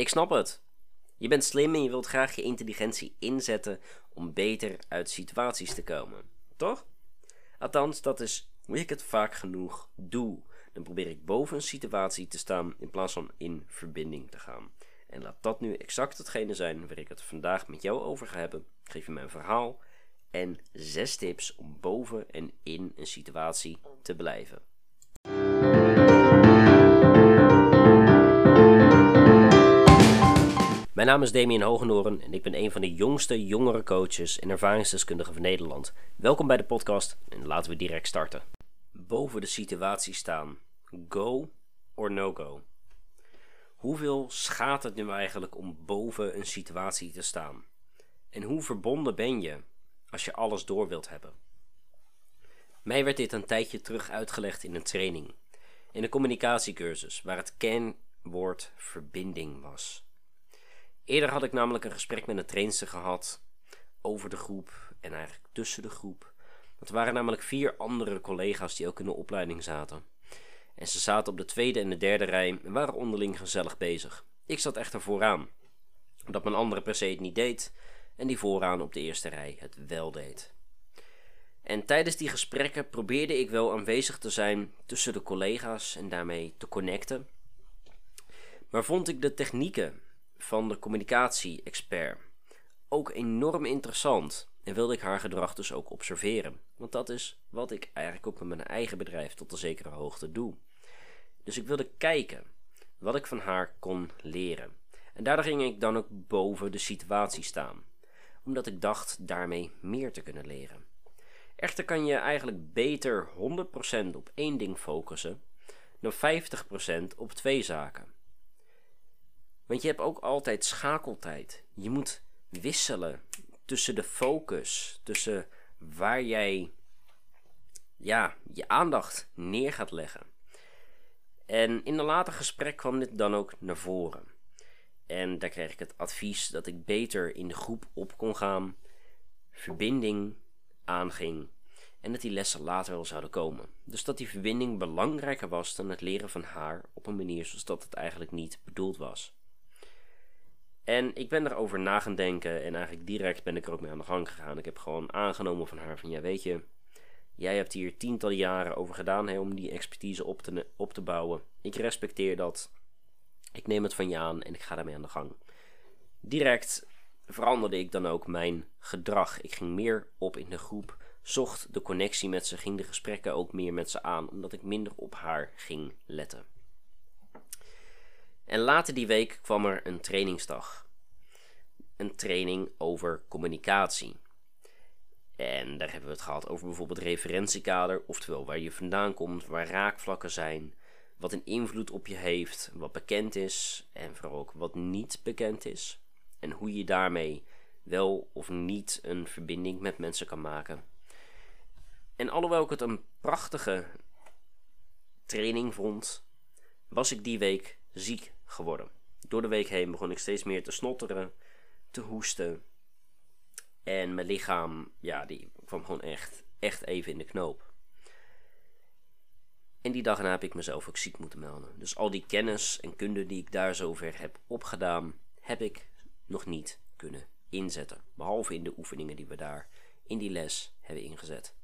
Ik snap het. Je bent slim en je wilt graag je intelligentie inzetten om beter uit situaties te komen. Toch? Althans, dat is hoe ik het vaak genoeg doe. Dan probeer ik boven een situatie te staan in plaats van in verbinding te gaan. En laat dat nu exact hetgene zijn waar ik het vandaag met jou over ga hebben. Ik geef je mijn verhaal en zes tips om boven en in een situatie te blijven. Mijn naam is Damien Hogenoren en ik ben een van de jongste jongere coaches en ervaringsdeskundigen van Nederland. Welkom bij de podcast en laten we direct starten. Boven de situatie staan. Go or no go. Hoeveel schaadt het nu eigenlijk om boven een situatie te staan? En hoe verbonden ben je als je alles door wilt hebben? Mij werd dit een tijdje terug uitgelegd in een training, in een communicatiecursus, waar het kernwoord verbinding was. Eerder had ik namelijk een gesprek met een trainster gehad over de groep en eigenlijk tussen de groep. Het waren namelijk vier andere collega's die ook in de opleiding zaten. En ze zaten op de tweede en de derde rij en waren onderling gezellig bezig. Ik zat echter vooraan, omdat mijn andere per se het niet deed en die vooraan op de eerste rij het wel deed. En tijdens die gesprekken probeerde ik wel aanwezig te zijn tussen de collega's en daarmee te connecten. Maar vond ik de technieken van de communicatie-expert ook enorm interessant en wilde ik haar gedrag dus ook observeren. Want dat is wat ik eigenlijk ook met mijn eigen bedrijf tot een zekere hoogte doe. Dus ik wilde kijken wat ik van haar kon leren. En daardoor ging ik dan ook boven de situatie staan, omdat ik dacht daarmee meer te kunnen leren. Echter kan je eigenlijk beter 100% op één ding focussen dan 50% op twee zaken. Want je hebt ook altijd schakeltijd. Je moet wisselen tussen de focus, tussen waar jij ja, je aandacht neer gaat leggen. En in een later gesprek kwam dit dan ook naar voren. En daar kreeg ik het advies dat ik beter in de groep op kon gaan, verbinding aanging en dat die lessen later wel zouden komen. Dus dat die verbinding belangrijker was dan het leren van haar op een manier zoals dat het eigenlijk niet bedoeld was. En ik ben erover na gaan denken en eigenlijk direct ben ik er ook mee aan de gang gegaan. Ik heb gewoon aangenomen van haar van ja weet je, jij hebt hier tientallen jaren over gedaan hè, om die expertise op te, op te bouwen. Ik respecteer dat. Ik neem het van je aan en ik ga daarmee aan de gang. Direct veranderde ik dan ook mijn gedrag. Ik ging meer op in de groep, zocht de connectie met ze, ging de gesprekken ook meer met ze aan, omdat ik minder op haar ging letten. En later die week kwam er een trainingsdag. Een training over communicatie. En daar hebben we het gehad over bijvoorbeeld referentiekader, oftewel waar je vandaan komt, waar raakvlakken zijn, wat een invloed op je heeft, wat bekend is en vooral ook wat niet bekend is. En hoe je daarmee wel of niet een verbinding met mensen kan maken. En alhoewel ik het een prachtige training vond, was ik die week ziek geworden. Door de week heen begon ik steeds meer te snotteren, te hoesten. En mijn lichaam, ja, die kwam gewoon echt, echt even in de knoop. En die dag erna heb ik mezelf ook ziek moeten melden. Dus al die kennis en kunde die ik daar zover heb opgedaan, heb ik nog niet kunnen inzetten. Behalve in de oefeningen die we daar in die les hebben ingezet.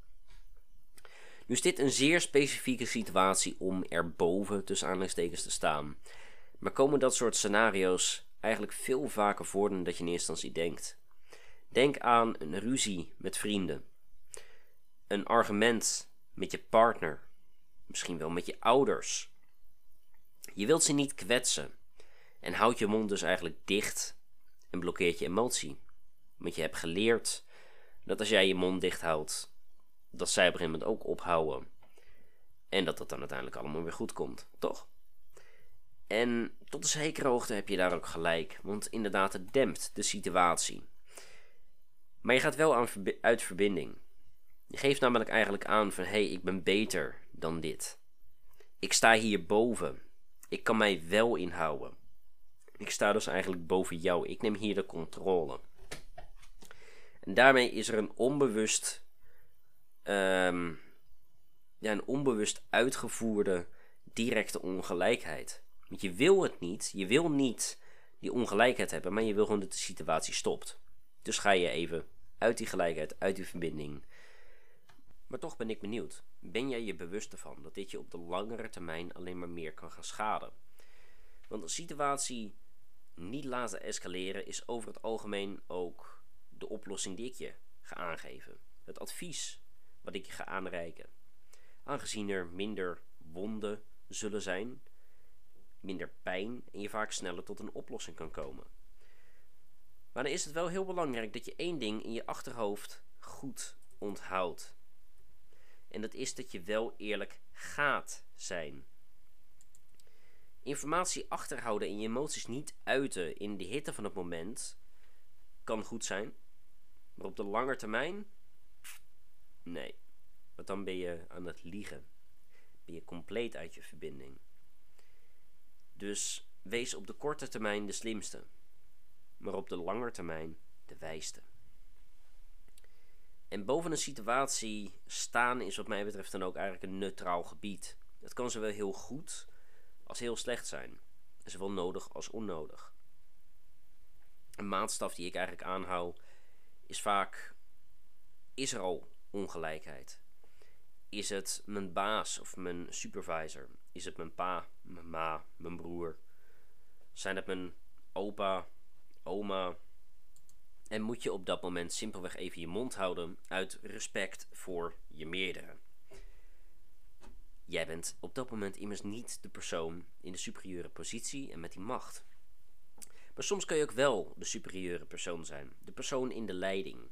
Nu is dit een zeer specifieke situatie om erboven tussen aanleidingstekens te staan. Maar komen dat soort scenario's eigenlijk veel vaker voor dan dat je in eerste instantie denkt. Denk aan een ruzie met vrienden. Een argument met je partner. Misschien wel met je ouders. Je wilt ze niet kwetsen. En houdt je mond dus eigenlijk dicht en blokkeert je emotie. Want je hebt geleerd dat als jij je mond dicht houdt, dat zij op een gegeven moment ook ophouden. En dat dat dan uiteindelijk allemaal weer goed komt, toch? En tot een zekere hoogte heb je daar ook gelijk, want inderdaad, het dempt de situatie. Maar je gaat wel aan uit verbinding. Je geeft namelijk eigenlijk aan van hé, hey, ik ben beter dan dit. Ik sta hierboven. Ik kan mij wel inhouden. Ik sta dus eigenlijk boven jou. Ik neem hier de controle. En daarmee is er een onbewust, um, ja, een onbewust uitgevoerde directe ongelijkheid. Want je wil het niet. Je wil niet die ongelijkheid hebben, maar je wil gewoon dat de situatie stopt. Dus ga je even uit die gelijkheid, uit die verbinding. Maar toch ben ik benieuwd. Ben jij je bewust ervan dat dit je op de langere termijn alleen maar meer kan gaan schaden? Want een situatie niet laten escaleren is over het algemeen ook de oplossing die ik je ga aangeven. Het advies wat ik je ga aanreiken. Aangezien er minder wonden zullen zijn, minder pijn en je vaak sneller tot een oplossing kan komen. Maar dan is het wel heel belangrijk dat je één ding in je achterhoofd goed onthoudt. En dat is dat je wel eerlijk gaat zijn. Informatie achterhouden en je emoties niet uiten in de hitte van het moment kan goed zijn. Maar op de lange termijn, nee. Want dan ben je aan het liegen. Ben je compleet uit je verbinding. Dus wees op de korte termijn de slimste, maar op de lange termijn de wijste. En boven een situatie staan is wat mij betreft dan ook eigenlijk een neutraal gebied. Het kan zowel heel goed als heel slecht zijn. Zowel nodig als onnodig. Een maatstaf die ik eigenlijk aanhoud is vaak: is er al ongelijkheid? Is het mijn baas of mijn supervisor? Is het mijn pa, mijn ma, mijn broer? Zijn het mijn opa, oma? En moet je op dat moment simpelweg even je mond houden uit respect voor je meerdere. Jij bent op dat moment immers niet de persoon in de superieure positie en met die macht. Maar soms kan je ook wel de superieure persoon zijn, de persoon in de leiding.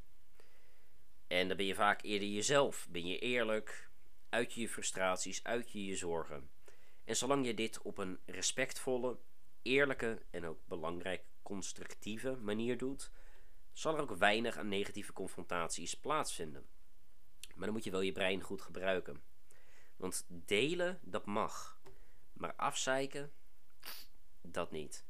En dan ben je vaak eerder jezelf. Ben je eerlijk, uit je frustraties, uit je je zorgen. En zolang je dit op een respectvolle, eerlijke en ook belangrijk constructieve manier doet, zal er ook weinig aan negatieve confrontaties plaatsvinden. Maar dan moet je wel je brein goed gebruiken. Want delen, dat mag. Maar afzeiken, dat niet.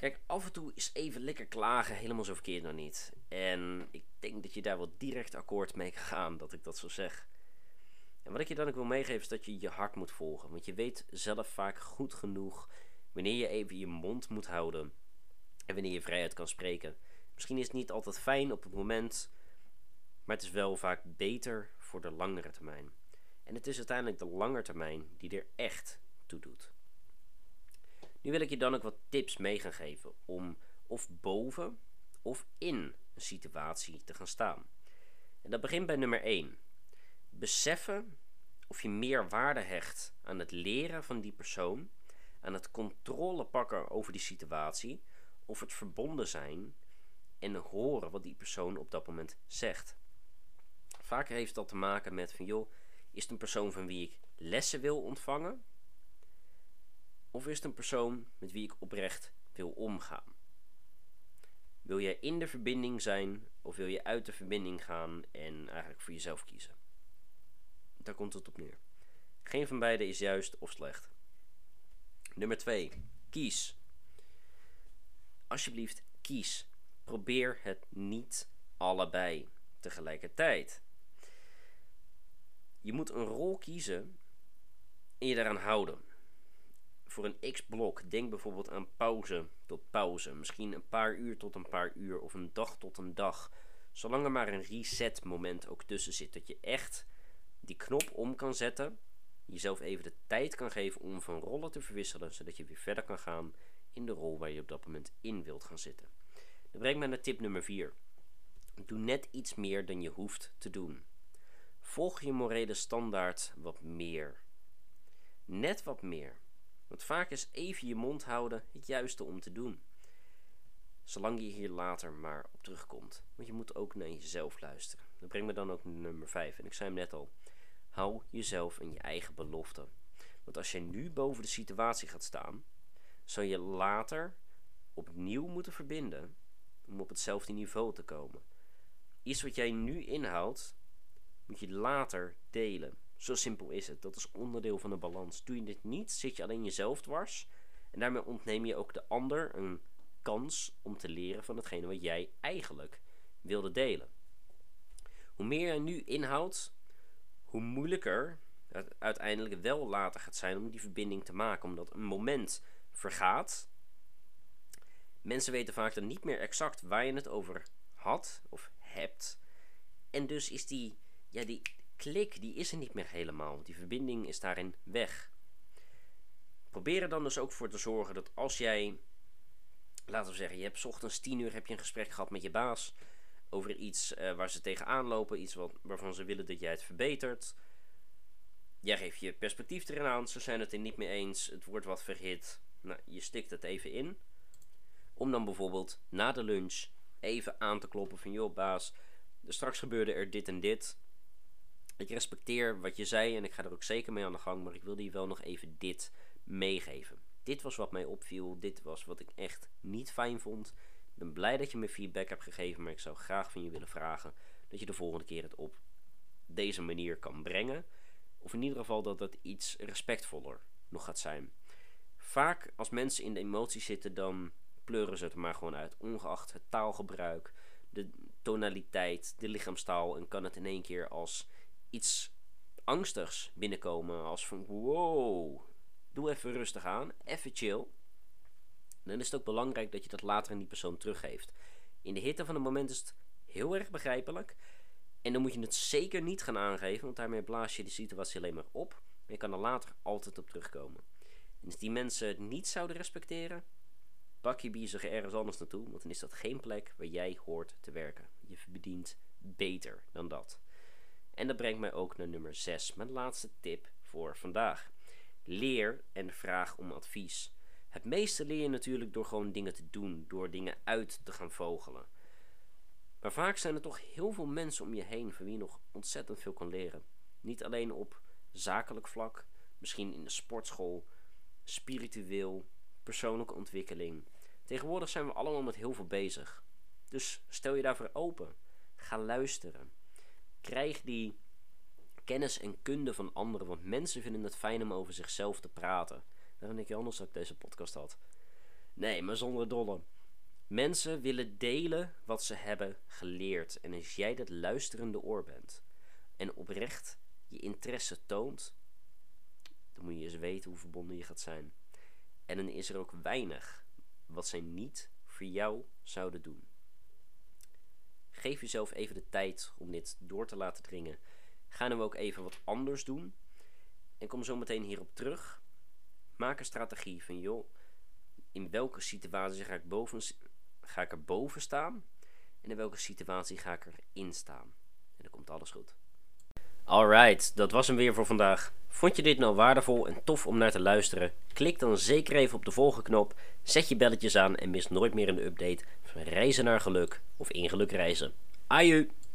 Kijk, af en toe is even lekker klagen helemaal zo verkeerd nog niet. En ik denk dat je daar wel direct akkoord mee kan gaan dat ik dat zo zeg. En wat ik je dan ook wil meegeven is dat je je hart moet volgen. Want je weet zelf vaak goed genoeg wanneer je even je mond moet houden. En wanneer je vrijheid kan spreken. Misschien is het niet altijd fijn op het moment. Maar het is wel vaak beter voor de langere termijn. En het is uiteindelijk de lange termijn die er echt toe doet. Nu wil ik je dan ook wat tips mee gaan geven om of boven of in een situatie te gaan staan. En dat begint bij nummer 1. Beseffen of je meer waarde hecht aan het leren van die persoon, aan het controle pakken over die situatie, of het verbonden zijn en horen wat die persoon op dat moment zegt. Vaak heeft dat te maken met van joh, is het een persoon van wie ik lessen wil ontvangen? Of is het een persoon met wie ik oprecht wil omgaan? Wil jij in de verbinding zijn of wil je uit de verbinding gaan en eigenlijk voor jezelf kiezen? Daar komt het op neer. Geen van beide is juist of slecht. Nummer 2. Kies. Alsjeblieft, kies. Probeer het niet allebei tegelijkertijd. Je moet een rol kiezen en je daaraan houden. Voor een x-blok, denk bijvoorbeeld aan pauze tot pauze. Misschien een paar uur tot een paar uur of een dag tot een dag. Zolang er maar een reset moment ook tussen zit. Dat je echt die knop om kan zetten. Jezelf even de tijd kan geven om van rollen te verwisselen. Zodat je weer verder kan gaan in de rol waar je op dat moment in wilt gaan zitten. Dat brengt mij naar tip nummer 4. Doe net iets meer dan je hoeft te doen. Volg je morele standaard wat meer. Net wat meer. Want vaak is even je mond houden het juiste om te doen. Zolang je hier later maar op terugkomt. Want je moet ook naar jezelf luisteren. Dat brengt me dan ook nummer 5. En ik zei hem net al. Hou jezelf en je eigen belofte. Want als je nu boven de situatie gaat staan, zal je later opnieuw moeten verbinden om op hetzelfde niveau te komen. Iets wat jij nu inhoudt, moet je later delen. Zo simpel is het. Dat is onderdeel van de balans. Doe je dit niet, zit je alleen jezelf dwars. En daarmee ontneem je ook de ander een kans om te leren van hetgene wat jij eigenlijk wilde delen. Hoe meer je nu inhoudt, hoe moeilijker het uiteindelijk wel later gaat zijn om die verbinding te maken. Omdat een moment vergaat Mensen weten vaak dan niet meer exact waar je het over had of hebt. En dus is die, ja, die klik, die is er niet meer helemaal. Die verbinding is daarin weg. Probeer er dan dus ook voor te zorgen dat als jij, laten we zeggen, je hebt ochtends 10 uur heb je een gesprek gehad met je baas over iets uh, waar ze tegenaan lopen, iets wat, waarvan ze willen dat jij het verbetert. Jij geeft je perspectief erin aan, ze zijn het er niet mee eens, het wordt wat verhit. Nou, je stikt het even in. Om dan bijvoorbeeld na de lunch even aan te kloppen van joh baas, straks gebeurde er dit en dit. Ik respecteer wat je zei en ik ga er ook zeker mee aan de gang, maar ik wilde je wel nog even dit meegeven. Dit was wat mij opviel, dit was wat ik echt niet fijn vond. Ik ben blij dat je me feedback hebt gegeven, maar ik zou graag van je willen vragen dat je de volgende keer het op deze manier kan brengen. Of in ieder geval dat het iets respectvoller nog gaat zijn. Vaak als mensen in de emotie zitten, dan pleuren ze het maar gewoon uit. Ongeacht het taalgebruik, de tonaliteit, de lichaamstaal. En kan het in één keer als iets angstigs binnenkomen. Als van wow, doe even rustig aan, even chill. dan is het ook belangrijk dat je dat later aan die persoon teruggeeft. In de hitte van het moment is het heel erg begrijpelijk. En dan moet je het zeker niet gaan aangeven, want daarmee blaas je de situatie alleen maar op. Maar je kan er later altijd op terugkomen. En als die mensen het niet zouden respecteren, pak je zich ergens anders naartoe, want dan is dat geen plek waar jij hoort te werken. Je verdient beter dan dat. En dat brengt mij ook naar nummer 6, mijn laatste tip voor vandaag. Leer en vraag om advies. Het meeste leer je natuurlijk door gewoon dingen te doen, door dingen uit te gaan vogelen. Maar vaak zijn er toch heel veel mensen om je heen van wie je nog ontzettend veel kan leren. Niet alleen op zakelijk vlak, misschien in de sportschool, spiritueel, persoonlijke ontwikkeling. Tegenwoordig zijn we allemaal met heel veel bezig. Dus stel je daarvoor open. Ga luisteren. Krijg die kennis en kunde van anderen, want mensen vinden het fijn om over zichzelf te praten. Daarom denk je anders dat ik deze podcast had. Nee, maar zonder dolle. Mensen willen delen wat ze hebben geleerd. En als jij dat luisterende oor bent en oprecht je interesse toont, dan moet je eens weten hoe verbonden je gaat zijn. En dan is er ook weinig wat zij niet voor jou zouden doen. Geef jezelf even de tijd om dit door te laten dringen. Ga nu ook even wat anders doen. En kom zo meteen hierop terug. Maak een strategie van joh, in welke situatie ga ik, boven, ga ik er boven staan? En in welke situatie ga ik erin staan? En dan komt alles goed. Alright, dat was hem weer voor vandaag. Vond je dit nou waardevol en tof om naar te luisteren? Klik dan zeker even op de volgende knop, zet je belletjes aan en mis nooit meer een update van reizen naar geluk of in geluk reizen. Aju!